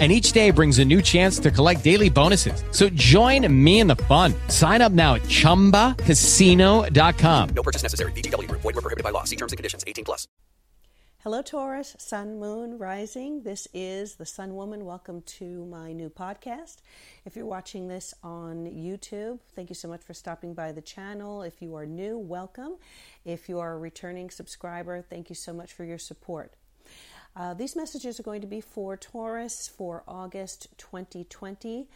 and each day brings a new chance to collect daily bonuses. So join me in the fun. Sign up now at ChumbaCasino.com. No purchase necessary. VGW. Void were prohibited by law. See terms and conditions. 18 plus. Hello, Taurus, Sun, Moon, Rising. This is the Sun Woman. Welcome to my new podcast. If you're watching this on YouTube, thank you so much for stopping by the channel. If you are new, welcome. If you are a returning subscriber, thank you so much for your support. Uh, these messages are going to be for Taurus for August 2020.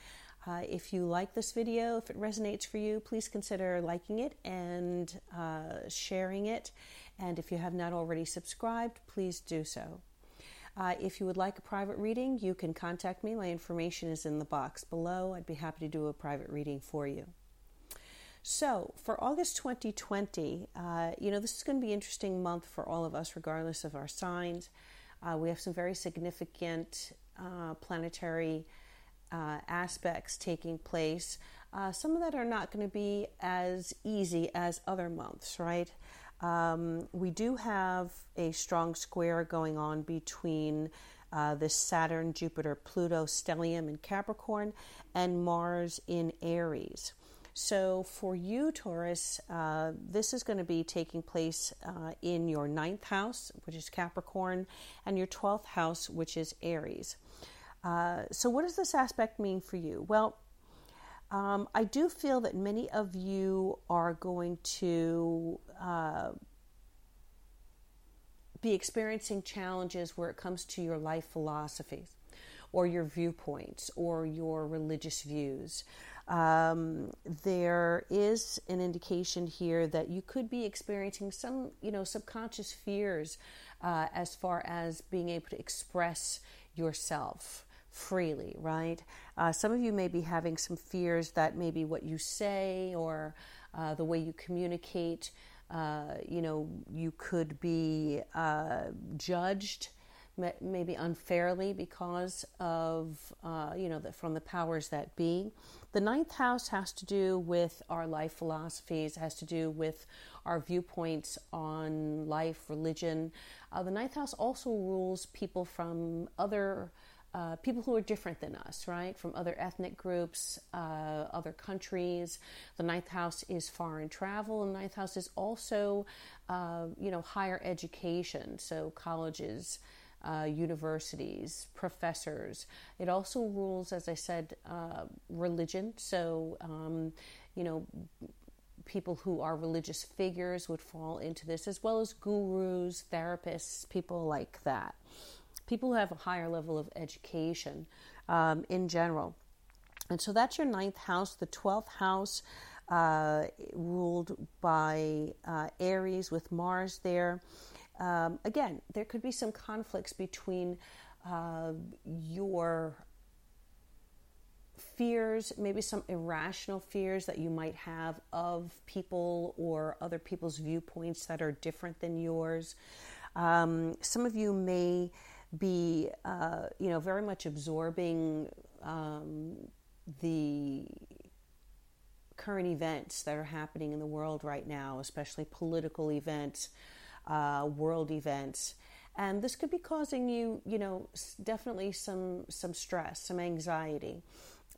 Uh, if you like this video, if it resonates for you, please consider liking it and uh, sharing it. And if you have not already subscribed, please do so. Uh, if you would like a private reading, you can contact me. My information is in the box below. I'd be happy to do a private reading for you. So, for August 2020, uh, you know, this is going to be an interesting month for all of us, regardless of our signs. Uh, we have some very significant uh, planetary uh, aspects taking place. Uh, some of that are not going to be as easy as other months, right? Um, we do have a strong square going on between uh, this Saturn, Jupiter, Pluto stellium in Capricorn and Mars in Aries. So, for you, Taurus, uh, this is going to be taking place uh, in your ninth house, which is Capricorn, and your 12th house, which is Aries. Uh, so, what does this aspect mean for you? Well, um, I do feel that many of you are going to uh, be experiencing challenges where it comes to your life philosophies or your viewpoints or your religious views. Um, there is an indication here that you could be experiencing some, you know, subconscious fears uh, as far as being able to express yourself freely, right? Uh, some of you may be having some fears that maybe what you say or uh, the way you communicate, uh, you know, you could be uh, judged maybe unfairly because of uh, you know the, from the powers that be. The ninth house has to do with our life philosophies, has to do with our viewpoints on life, religion. Uh, the ninth house also rules people from other. Uh, people who are different than us, right? From other ethnic groups, uh, other countries. The ninth house is foreign travel. The ninth house is also, uh, you know, higher education. So colleges, uh, universities, professors. It also rules, as I said, uh, religion. So, um, you know, people who are religious figures would fall into this, as well as gurus, therapists, people like that. People who have a higher level of education um, in general. And so that's your ninth house. The 12th house, uh, ruled by uh, Aries with Mars there. Um, again, there could be some conflicts between uh, your fears, maybe some irrational fears that you might have of people or other people's viewpoints that are different than yours. Um, some of you may be, uh, you know, very much absorbing um, the current events that are happening in the world right now, especially political events uh, world events. And this could be causing you, you know, definitely some some stress, some anxiety.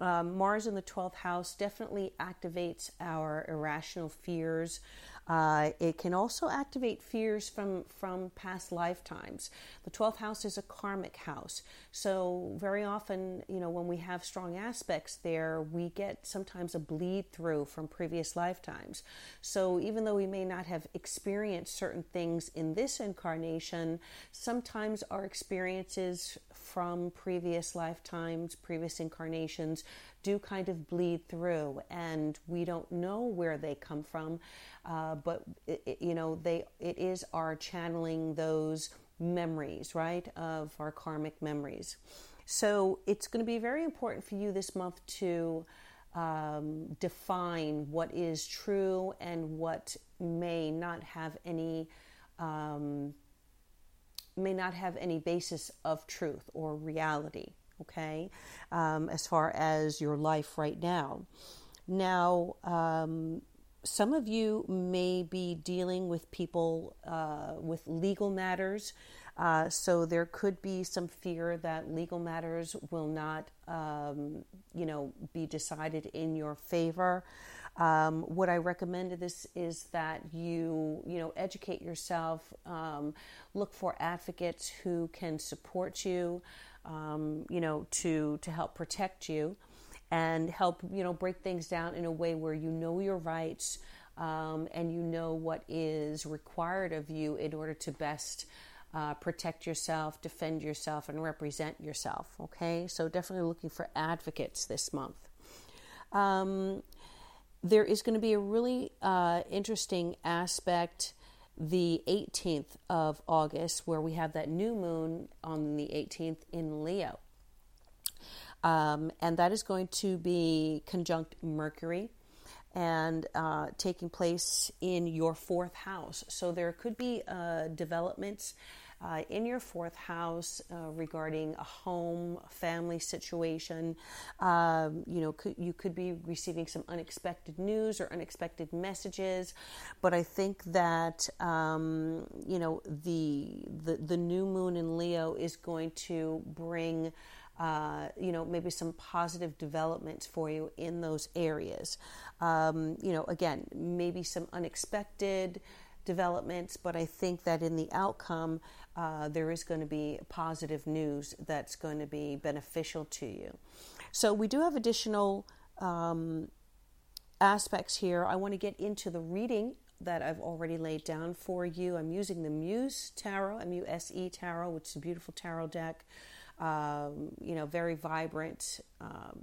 Um, Mars in the 12th house definitely activates our irrational fears, uh, it can also activate fears from, from past lifetimes. The 12th house is a karmic house. So, very often, you know, when we have strong aspects there, we get sometimes a bleed through from previous lifetimes. So, even though we may not have experienced certain things in this incarnation, sometimes our experiences from previous lifetimes, previous incarnations, do kind of bleed through, and we don't know where they come from, uh, but it, it, you know they it is our channeling those memories, right, of our karmic memories. So it's going to be very important for you this month to um, define what is true and what may not have any um, may not have any basis of truth or reality, okay, um, as far as your life right now. Now, um, some of you may be dealing with people uh, with legal matters. Uh, so there could be some fear that legal matters will not, um, you know, be decided in your favor. Um, what I recommend to this is that you, you know, educate yourself, um, look for advocates who can support you, um, you know, to to help protect you, and help you know break things down in a way where you know your rights um, and you know what is required of you in order to best. Uh, protect yourself, defend yourself, and represent yourself. Okay, so definitely looking for advocates this month. Um, there is going to be a really uh, interesting aspect the 18th of August, where we have that new moon on the 18th in Leo. Um, and that is going to be conjunct Mercury and uh, taking place in your fourth house. So there could be uh, developments uh, in your fourth house uh, regarding a home, family situation. Um, you know, could, you could be receiving some unexpected news or unexpected messages. But I think that um, you know the, the the new moon in Leo is going to bring. Uh, you know, maybe some positive developments for you in those areas. Um, you know, again, maybe some unexpected developments, but I think that in the outcome, uh, there is going to be positive news that's going to be beneficial to you. So, we do have additional um, aspects here. I want to get into the reading that I've already laid down for you. I'm using the Muse Tarot, M U S E Tarot, which is a beautiful tarot deck. Um, you know, very vibrant. Um,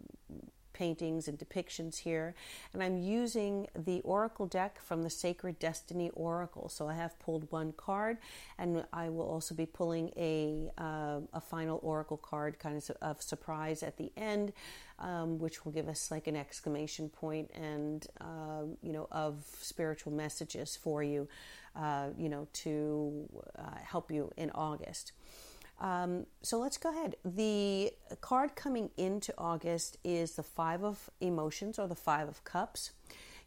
paintings and depictions here. And I'm using the Oracle deck from the Sacred Destiny Oracle. So I have pulled one card, and I will also be pulling a, uh, a final Oracle card, kind of of surprise at the end. Um, which will give us like an exclamation point and uh, you know of spiritual messages for you, uh, you know, to uh, help you in August. Um, so let's go ahead. The card coming into August is the Five of Emotions or the Five of Cups.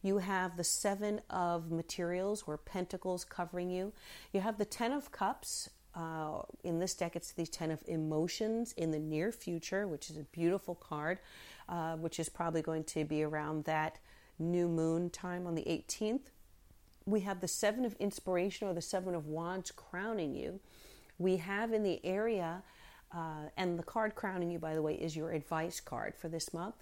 You have the Seven of Materials or Pentacles covering you. You have the Ten of Cups. Uh, in this deck, it's the Ten of Emotions in the near future, which is a beautiful card, uh, which is probably going to be around that new moon time on the 18th. We have the Seven of Inspiration or the Seven of Wands crowning you we have in the area, uh, and the card crowning you, by the way, is your advice card for this month.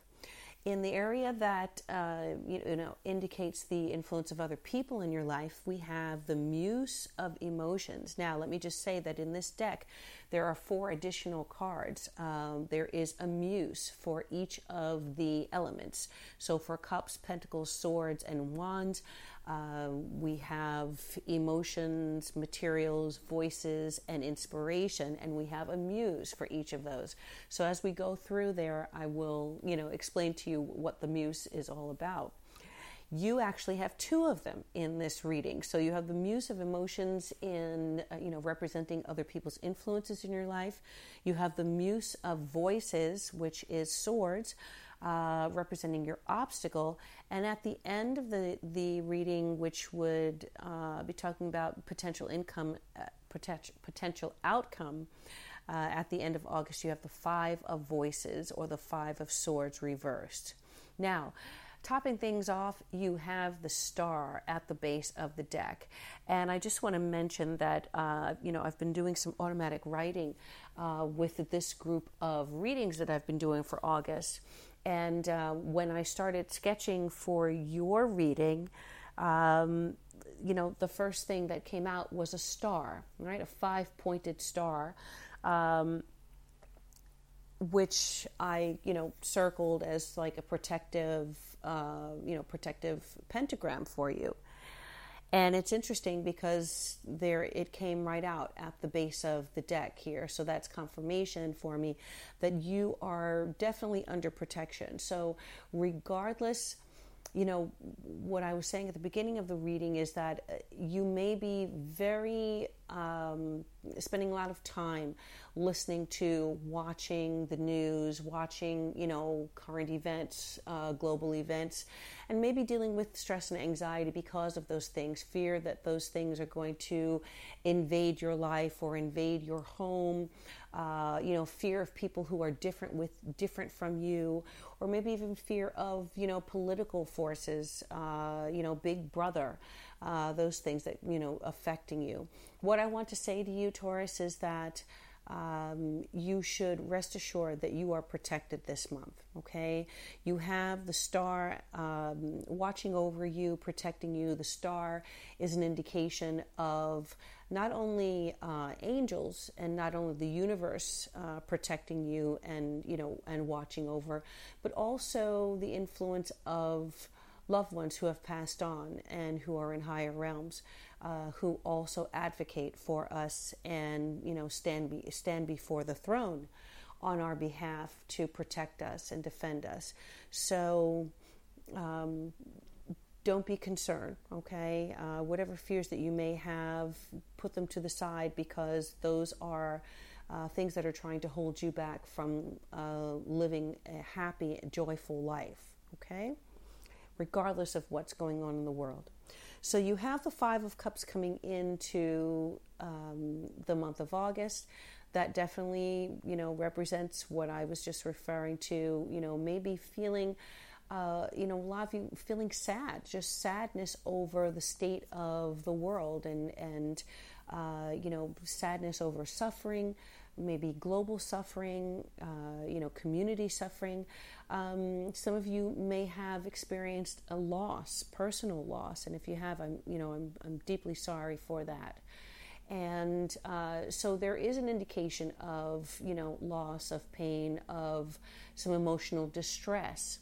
In the area that uh, you know indicates the influence of other people in your life, we have the Muse of Emotions. Now, let me just say that in this deck, there are four additional cards. Um, there is a Muse for each of the elements. So, for Cups, Pentacles, Swords, and Wands, uh, we have emotions, materials, voices, and inspiration, and we have a muse for each of those. So as we go through there, I will, you know, explain to you what the muse is all about. You actually have two of them in this reading. So you have the muse of emotions in, uh, you know, representing other people's influences in your life. You have the muse of voices, which is swords uh, representing your obstacle. And at the end of the, the reading, which would uh, be talking about potential income, uh, potential, potential outcome, uh, at the end of August, you have the Five of Voices or the Five of Swords reversed. Now, topping things off, you have the star at the base of the deck. And I just want to mention that, uh, you know, I've been doing some automatic writing uh, with this group of readings that I've been doing for August. And uh, when I started sketching for your reading, um, you know, the first thing that came out was a star, right? A five pointed star, um, which I, you know, circled as like a protective, uh, you know, protective pentagram for you. And it's interesting because there it came right out at the base of the deck here. So that's confirmation for me that you are definitely under protection. So regardless you know, what I was saying at the beginning of the reading is that uh, you may be very um, spending a lot of time listening to, watching the news, watching, you know, current events, uh, global events, and maybe dealing with stress and anxiety because of those things. Fear that those things are going to invade your life or invade your home. Uh, you know, fear of people who are different with different from you, or maybe even fear of you know political forces. Uh, you know, Big Brother uh, those things that you know affecting you. What I want to say to you, Taurus, is that. Um, you should rest assured that you are protected this month. Okay, you have the star um, watching over you, protecting you. The star is an indication of not only uh, angels and not only the universe uh, protecting you and you know and watching over, but also the influence of loved ones who have passed on and who are in higher realms, uh, who also advocate for us and you know stand be, stand before the throne on our behalf to protect us and defend us. So. Um, don't be concerned, okay? Uh, whatever fears that you may have, put them to the side because those are uh, things that are trying to hold you back from uh, living a happy, joyful life, okay? Regardless of what's going on in the world. So you have the Five of Cups coming into um, the month of August. That definitely, you know, represents what I was just referring to. You know, maybe feeling, uh, you know, a lot of you feeling sad, just sadness over the state of the world, and and uh, you know, sadness over suffering, maybe global suffering, uh, you know, community suffering. Um, some of you may have experienced a loss, personal loss, and if you have, I'm, you know, I'm, I'm deeply sorry for that. And uh, so there is an indication of, you know, loss, of pain, of some emotional distress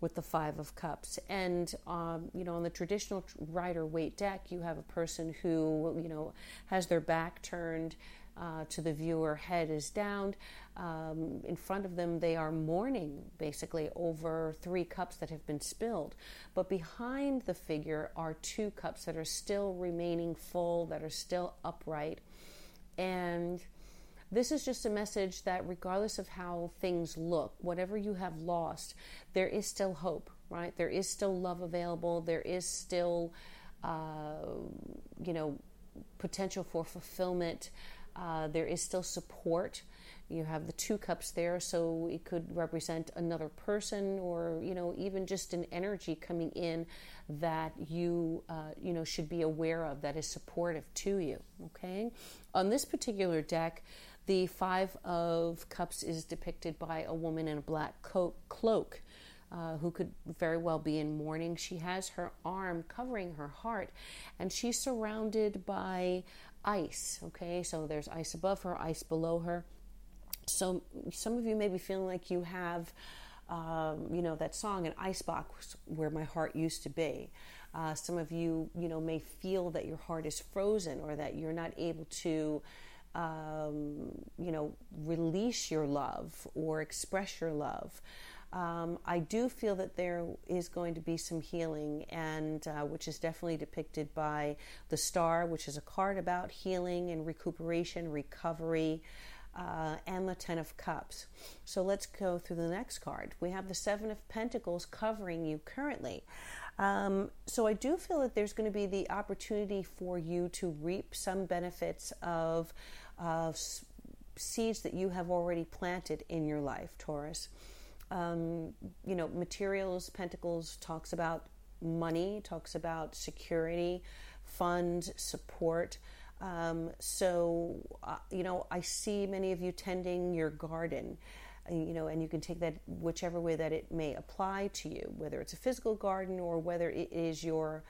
with the Five of Cups. And, um, you know, on the traditional Rider Waite deck, you have a person who, you know, has their back turned uh, to the viewer, head is down. Um, in front of them, they are mourning basically over three cups that have been spilled. But behind the figure are two cups that are still remaining full, that are still upright. And this is just a message that regardless of how things look, whatever you have lost, there is still hope, right? There is still love available. There is still, uh, you know, potential for fulfillment. Uh, there is still support. You have the two cups there, so it could represent another person, or you know, even just an energy coming in that you uh, you know should be aware of that is supportive to you. Okay, on this particular deck, the five of cups is depicted by a woman in a black coat, cloak. Uh, who could very well be in mourning. She has her arm covering her heart, and she's surrounded by ice. Okay, so there's ice above her, ice below her. So some of you may be feeling like you have, um, you know, that song, an icebox where my heart used to be. Uh, some of you, you know, may feel that your heart is frozen or that you're not able to, um, you know, release your love or express your love. Um, I do feel that there is going to be some healing, and uh, which is definitely depicted by the star, which is a card about healing and recuperation, recovery. Uh, and the Ten of Cups. So let's go through the next card. We have the Seven of Pentacles covering you currently. Um, so I do feel that there's going to be the opportunity for you to reap some benefits of, seeds that you have already planted in your life, Taurus. Um, you know, materials, Pentacles talks about money, talks about security, funds, support. Um, so, uh, you know, I see many of you tending your garden, uh, you know, and you can take that whichever way that it may apply to you, whether it's a physical garden or whether it is your,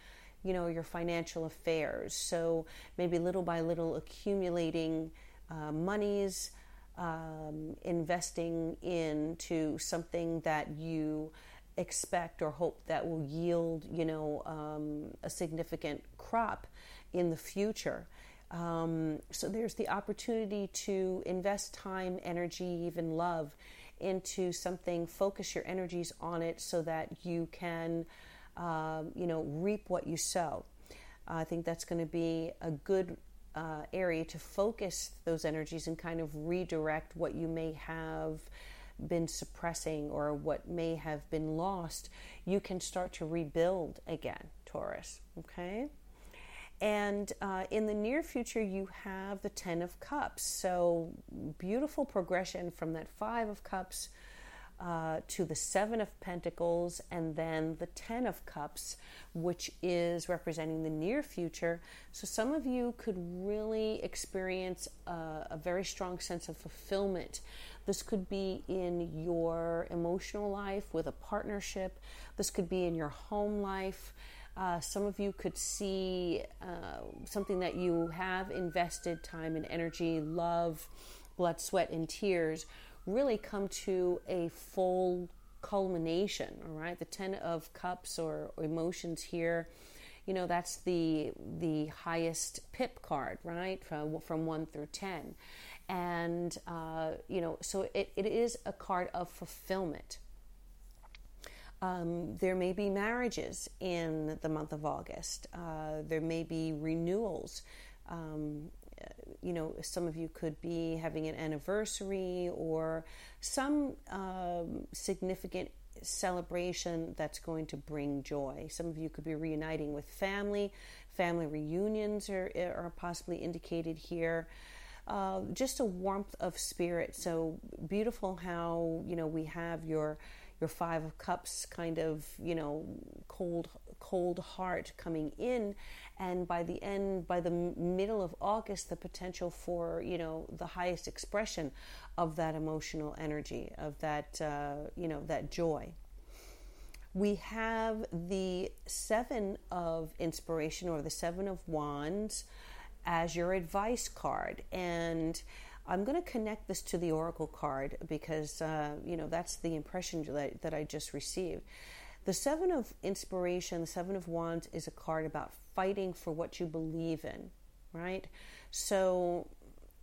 you know, your financial affairs. So maybe little by little accumulating uh, monies, um, investing into something that you expect or hope that will yield, you know, um, a significant crop in the future. Um, so there's the opportunity to invest time, energy, even love into something, focus your energies on it so that you can um, you know, reap what you sow. I think that's going to be a good uh, area to focus those energies and kind of redirect what you may have been suppressing or what may have been lost. You can start to rebuild again, Taurus. Okay. And uh, in the near future, you have the Ten of Cups. So, beautiful progression from that Five of Cups uh, to the Seven of Pentacles, and then the Ten of Cups, which is representing the near future. So, some of you could really experience a, a very strong sense of fulfillment. This could be in your emotional life with a partnership, this could be in your home life. Uh, some of you could see uh, something that you have invested time and energy, love, blood, sweat, and tears really come to a full culmination. All right, the Ten of Cups or, or emotions here. You know that's the the highest pip card, right? From from one through ten, and uh, you know so it, it is a card of fulfillment. Um, there may be marriages in the month of August. Uh, there may be renewals. Um, you know, some of you could be having an anniversary or some um, significant celebration that's going to bring joy. Some of you could be reuniting with family. Family reunions are, are possibly indicated here. Uh, just a warmth of spirit. So beautiful how you know we have your your five of cups kind of you know cold cold heart coming in. And by the end by the middle of august the potential for you know the highest expression of that emotional energy of that uh, you know that joy. We have the seven of inspiration or the seven of wands as your advice card. And I'm going to connect this to the oracle card because uh, you know that's the impression that, that I just received. The Seven of Inspiration, the Seven of Wands, is a card about fighting for what you believe in, right? So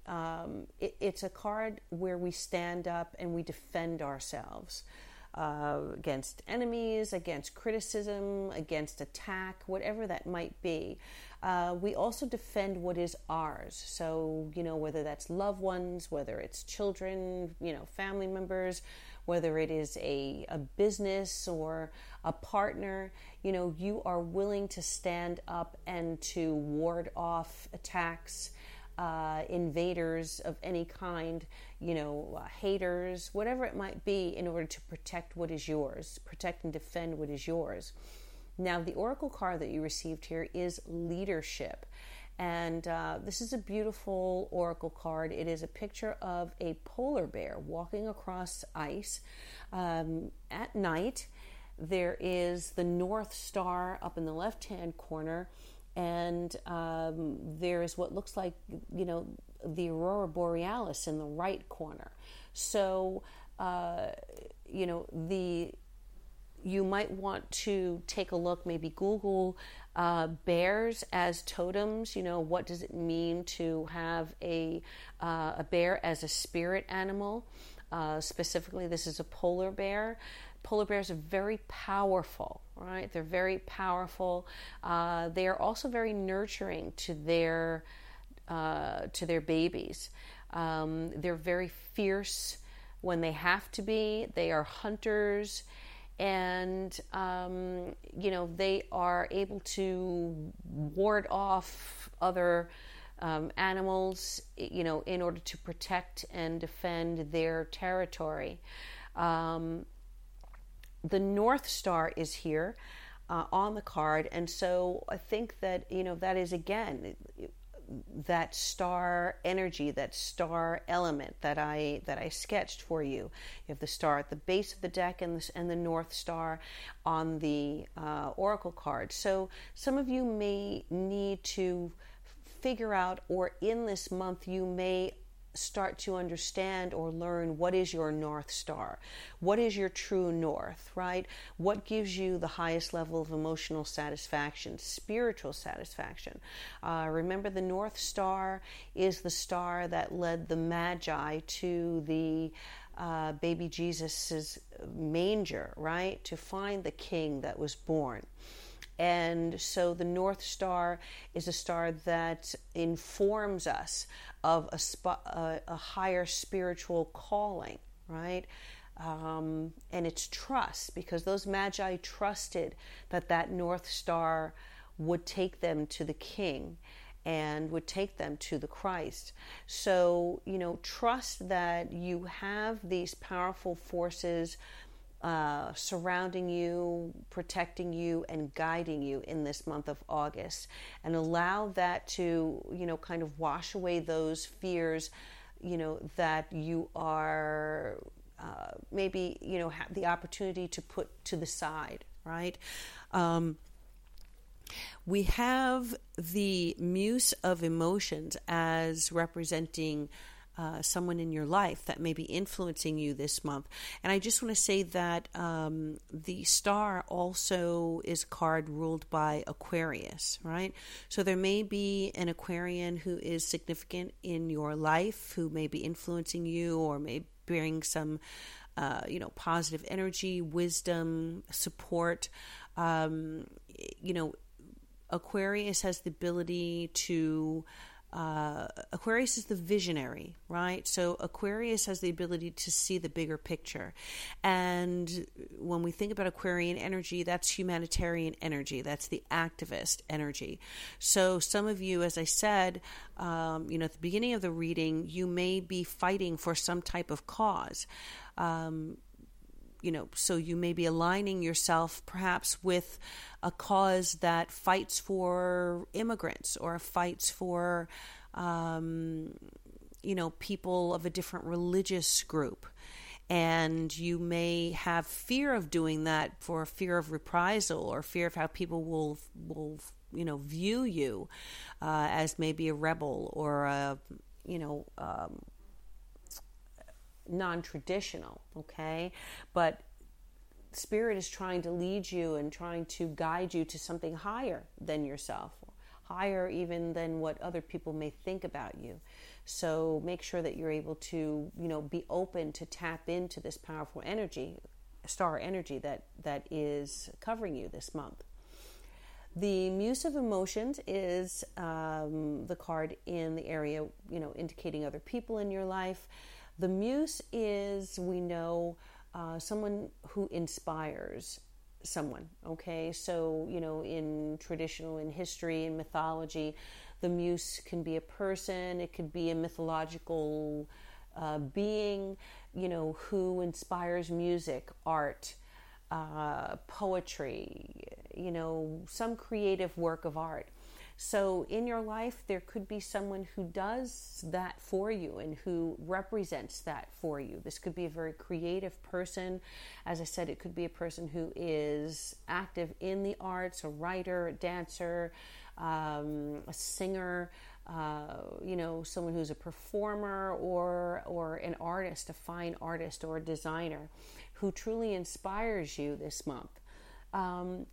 um, it, it's a card where we stand up and we defend ourselves. Uh, against enemies, against criticism, against attack, whatever that might be. Uh, we also defend what is ours. So, you know, whether that's loved ones, whether it's children, you know, family members, whether it is a, a business or a partner, you know, you are willing to stand up and to ward off attacks. Uh, invaders of any kind, you know, uh, haters, whatever it might be, in order to protect what is yours, protect and defend what is yours. Now, the Oracle card that you received here is leadership. And uh, this is a beautiful oracle card. It is a picture of a polar bear walking across ice um, at night. There is the North Star up in the left hand corner, and um, there is what looks like, you know, the Aurora Borealis in the right corner. So, uh, you know, the you might want to take a look, maybe Google uh, bears as totems. You know, what does it mean to have a, uh, a bear as a spirit animal? Uh, specifically, this is a polar bear. Polar bears are very powerful, right? They're very powerful. Uh, they are also very nurturing to their uh, to their babies. Um, they're very fierce when they have to be. They are hunters and um, you know they are able to ward off other um, animals you know in order to protect and defend their territory. Um, the north star is here uh, on the card. And so i think that you know that is again that star energy, that star element that I that I sketched for you. You have the star at the base of the deck and the, and the North Star on the uh, Oracle card. So some of you may need to figure out, or in this month, you may start to understand or learn what is your North Star. What is your true North, right? What gives you the highest level of emotional satisfaction, spiritual satisfaction? Uh, remember, the North Star is the star that led the Magi to the uh, baby Jesus' manger, right? To find the king that was born. And so the North Star is a star that informs us of a, sp- a, a higher spiritual calling, right? Um, and it's trust because those magi trusted that that North Star would take them to the King and would take them to the Christ. So, you know, trust that you have these powerful forces uh, surrounding you, protecting you, and guiding you in this month of August, and allow that to, you know, kind of wash away those fears, you know, that you are uh, maybe, you know, have the opportunity to put to the side, right? Um, we have the muse of emotions as representing uh, someone in your life that may be influencing you this month. And I just want to say that um, the star also is card ruled by Aquarius, right? So there may be an Aquarian who is significant in your life, who may be influencing you or may bring some. Uh, you know, positive energy, wisdom, support. Um, you know, Aquarius has the ability to uh, Aquarius is the visionary, right? So Aquarius has the ability to see the bigger picture. And when we think about Aquarian energy, that's humanitarian energy, that's the activist energy. So some of you, as I said, um, you know, at the beginning of the reading, you may be fighting for some type of cause. Um, you know, so you may be aligning yourself perhaps with a cause that fights for immigrants or fights for, um, you know, people of a different religious group. And you may have fear of doing that for fear of reprisal or fear of how people will will you know view you uh, as maybe a rebel or a you know um, non-traditional okay? But spirit is trying to lead you and trying to guide you to something higher than yourself higher even than what other people may think about you. So make sure that you're able to you know be open to tap into this powerful energy star energy that that is covering you this month. The muse of emotions is um, the card in the area you know indicating other people in your life the muse is, we know, uh, someone who inspires someone. Okay, so you know, in traditional, in history, in mythology, the muse can be a person, it could be a mythological uh, being, you know, who inspires music, art, uh, poetry, you know, some creative work of art. So, in your life, there could be someone who does that for you and who represents that for you. This could be a very creative person. As I said, it could be a person who is active in the arts, a writer, a dancer, um, a singer. Uh, you know, someone who's a performer or or an artist, a fine artist or a designer, who truly inspires you this month. Um,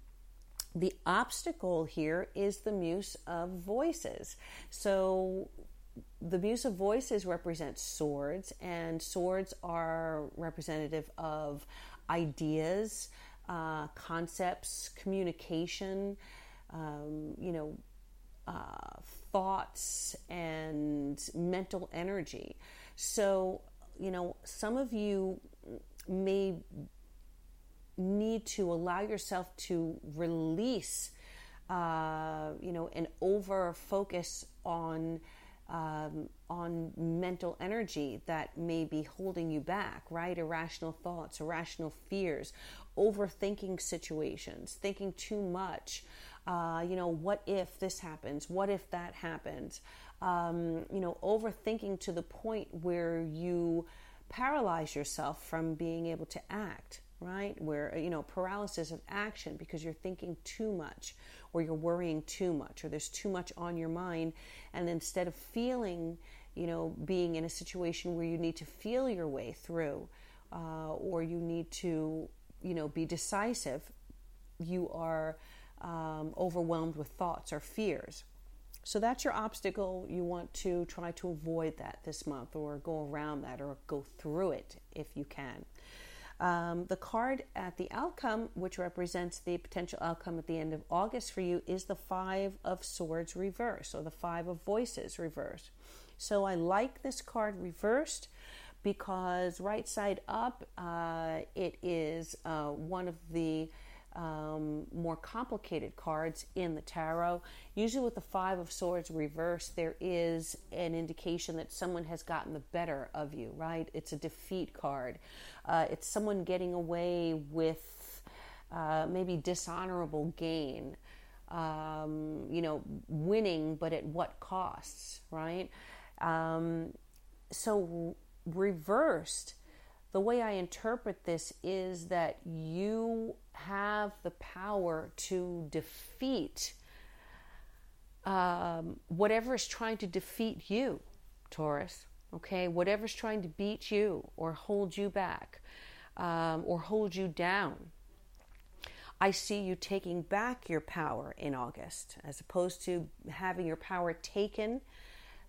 the obstacle here is the muse of voices. So the muse of voices represents swords, and swords are representative of ideas, uh, concepts, communication, um, you know, uh, thoughts, and mental energy. So, you know, some of you may need to allow yourself to release, uh, you know, and over focus on um, on mental energy that may be holding you back, right? Irrational thoughts, irrational fears, overthinking situations, thinking too much. Uh, you know, what if this happens? What if that happens? Um, you know, overthinking to the point where you paralyze yourself from being able to act right? Where, you know, paralysis of action because you're thinking too much or you're worrying too much or there's too much on your mind. And instead of feeling, you know, being in a situation where you need to feel your way through uh, or you need to, you know, be decisive, you are um, overwhelmed with thoughts or fears. So that's your obstacle. You want to try to avoid that this month or go around that or go through it if you can. Um, the card at the outcome, which represents the potential outcome at the end of August for you, is the Five of Swords reversed or the Five of Voices reversed. So I like this card reversed because right side up, uh, it is uh, one of the um, more complicated cards in the tarot. Usually, with the Five of Swords reversed, there is an indication that someone has gotten the better of you, right? It's a defeat card. Uh, it's someone getting away with uh, maybe dishonorable gain. Um, you know, winning, but at what costs, right? Um, so, reversed, the way I interpret this is that you have the power to defeat um, whatever is trying to defeat you, Taurus. Okay, whatever's trying to beat you or hold you back um, or hold you down. I see you taking back your power in August as opposed to having your power taken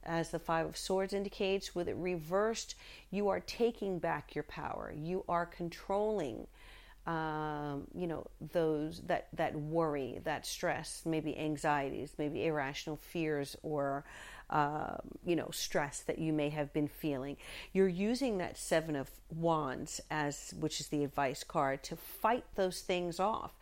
as the Five of Swords indicates. With it reversed, you are taking back your power. You are controlling, um, you know, those that that worry, that stress, maybe anxieties, maybe irrational fears, or uh, you know, stress that you may have been feeling. You're using that Seven of Wands as, which is the advice card, to fight those things off.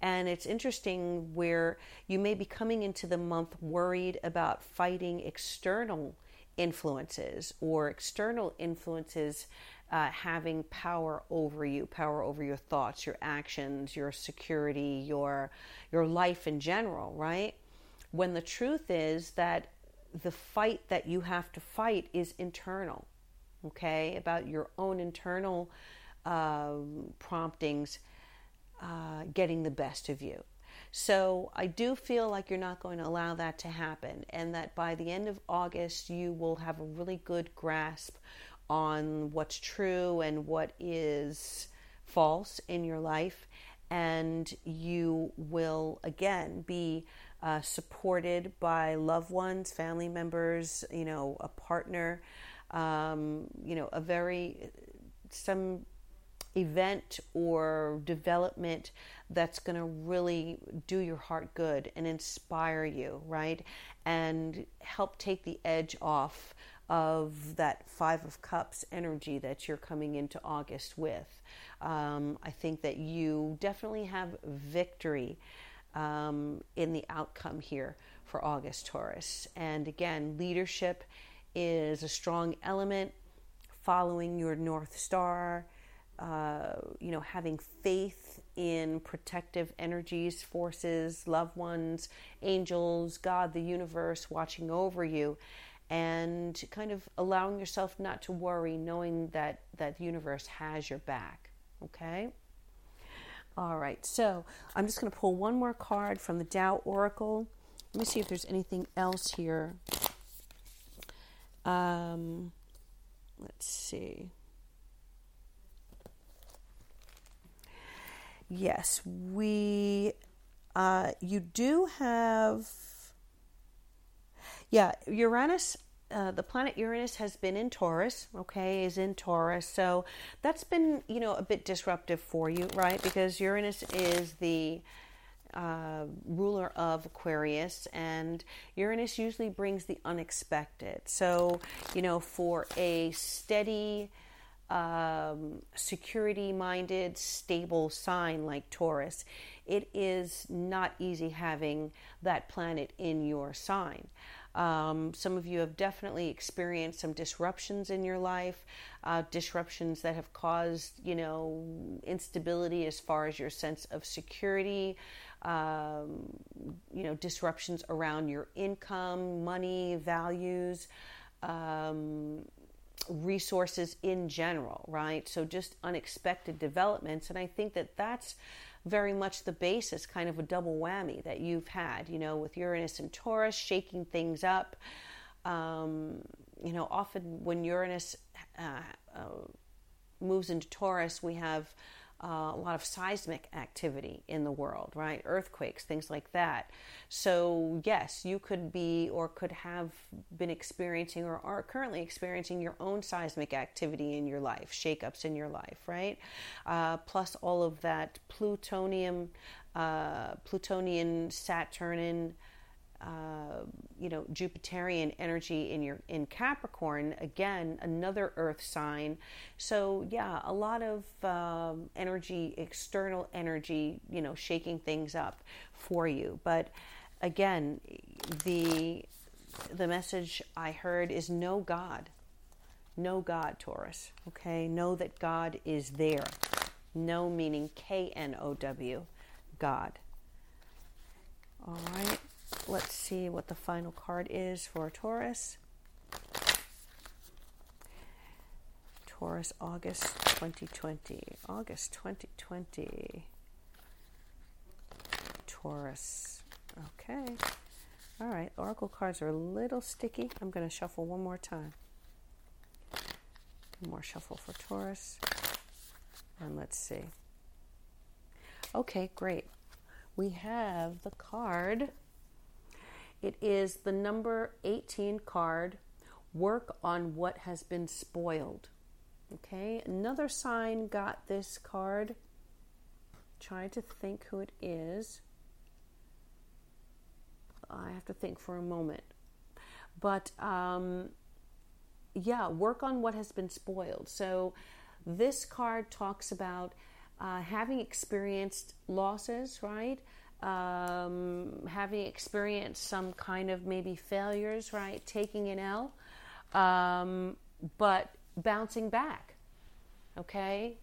And it's interesting where you may be coming into the month worried about fighting external influences or external influences uh, having power over you, power over your thoughts, your actions, your security, your your life in general, right? When the truth is that the fight that you have to fight is internal, okay? About your own internal uh, promptings uh, getting the best of you. So I do feel like you're not going to allow that to happen, and that by the end of August, you will have a really good grasp on what's true and what is false in your life, and you will again be uh, supported by loved ones, family members, you know, a partner, um, you know, a very some event or development that's going to really do your heart good and inspire you, right? And help take the edge off of that Five of Cups energy that you're coming into August with. Um, I think that you definitely have victory um, in the outcome here for August Taurus. And again, leadership is a strong element, following your North Star uh, you know, having faith in protective energies, forces, loved ones, angels, God, the universe watching over you, and kind of allowing yourself not to worry, knowing that that the universe has your back. Okay. All right. So I'm just going to pull one more card from the Tao Oracle. Let me see if there's anything else here. Um, let's see. Yes, we. Uh, you do have. Yeah, Uranus. Uh, the planet Uranus has been in Taurus, okay, is in Taurus. So that's been, you know, a bit disruptive for you, right? Because Uranus is the uh, ruler of Aquarius, and Uranus usually brings the unexpected. So, you know, for a steady, um, security minded, stable sign like Taurus, it is not easy having that planet in your sign. Um, some of you have definitely experienced some disruptions in your life, uh, disruptions that have caused, you know, instability as far as your sense of security, um, you know, disruptions around your income, money, values. Um, resources in general, right? So just unexpected developments. And I think that that's very much the basis, kind of a double whammy that you've had, you know, with Uranus and Taurus shaking things up. Um, you know, often when Uranus uh, uh, moves into Taurus, we have uh, a lot of seismic activity in the world, right? Earthquakes, things like that. So, yes, you could be or could have been experiencing or are currently experiencing your own seismic activity in your life, shakeups in your life, right? Uh, plus all of that plutonium, uh, plutonian, Saturnian you know Jupiterian energy in your in Capricorn again another Earth sign. So yeah a lot of um, energy external energy you know shaking things up for you. But again the the message I heard is know God. Know God Taurus okay? Know that God is there. Know meaning K N O W God. All right Let's see what the final card is for Taurus. Taurus, August 2020. August 2020. Taurus. Okay. All right. Oracle cards are a little sticky. I'm going to shuffle one more time. One more shuffle for Taurus. And let's see. Okay, great. We have the card it is the number 18 card. Work on what has been spoiled. Okay, another sign got this card. Try to think who it is. I have to think for a moment. But um, yeah, work on what has been spoiled. So this card talks about uh, having experienced losses, right? Um, having experienced some kind of maybe failures, right? Taking an L, um, but bouncing back. Okay?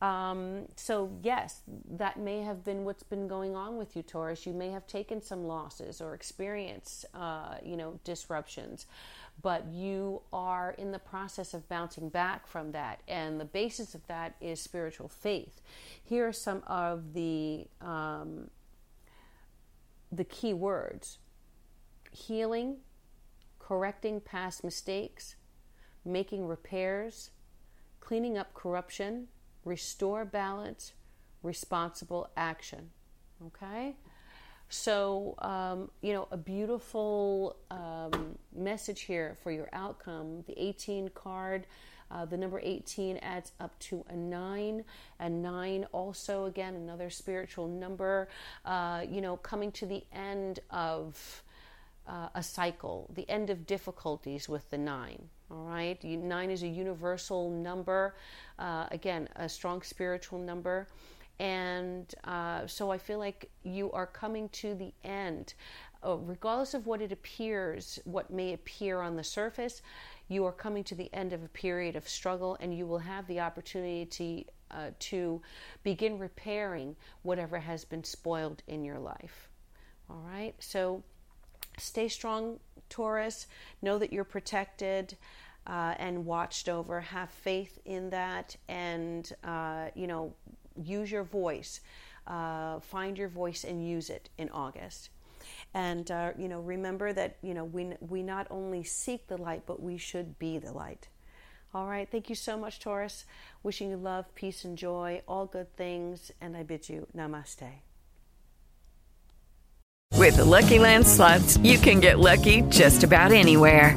Um, so, yes, that may have been what's been going on with you, Taurus. You may have taken some losses or experienced, uh, you know, disruptions, but you are in the process of bouncing back from that. And the basis of that is spiritual faith. Here are some of the um, the key words healing, correcting past mistakes, making repairs, cleaning up corruption, restore balance, responsible action. Okay? So, um, you know, a beautiful um, message here for your outcome. The 18 card uh, the number 18 adds up to a 9, and 9 also, again, another spiritual number, uh, you know, coming to the end of uh, a cycle, the end of difficulties with the 9. All right, nine is a universal number, uh, again, a strong spiritual number. And uh, so I feel like you are coming to the end. Uh, regardless of what it appears, what may appear on the surface, you are coming to the end of a period of struggle and you will have the opportunity to, uh, to begin repairing whatever has been spoiled in your life. All right, so stay strong, Taurus. Know that you're protected. Uh, and watched over. Have faith in that, and uh, you know, use your voice. Uh, find your voice and use it in August. And uh, you know, remember that you know we we not only seek the light, but we should be the light. All right. Thank you so much, Taurus. Wishing you love, peace, and joy, all good things, and I bid you namaste. With the Lucky Land slots, you can get lucky just about anywhere.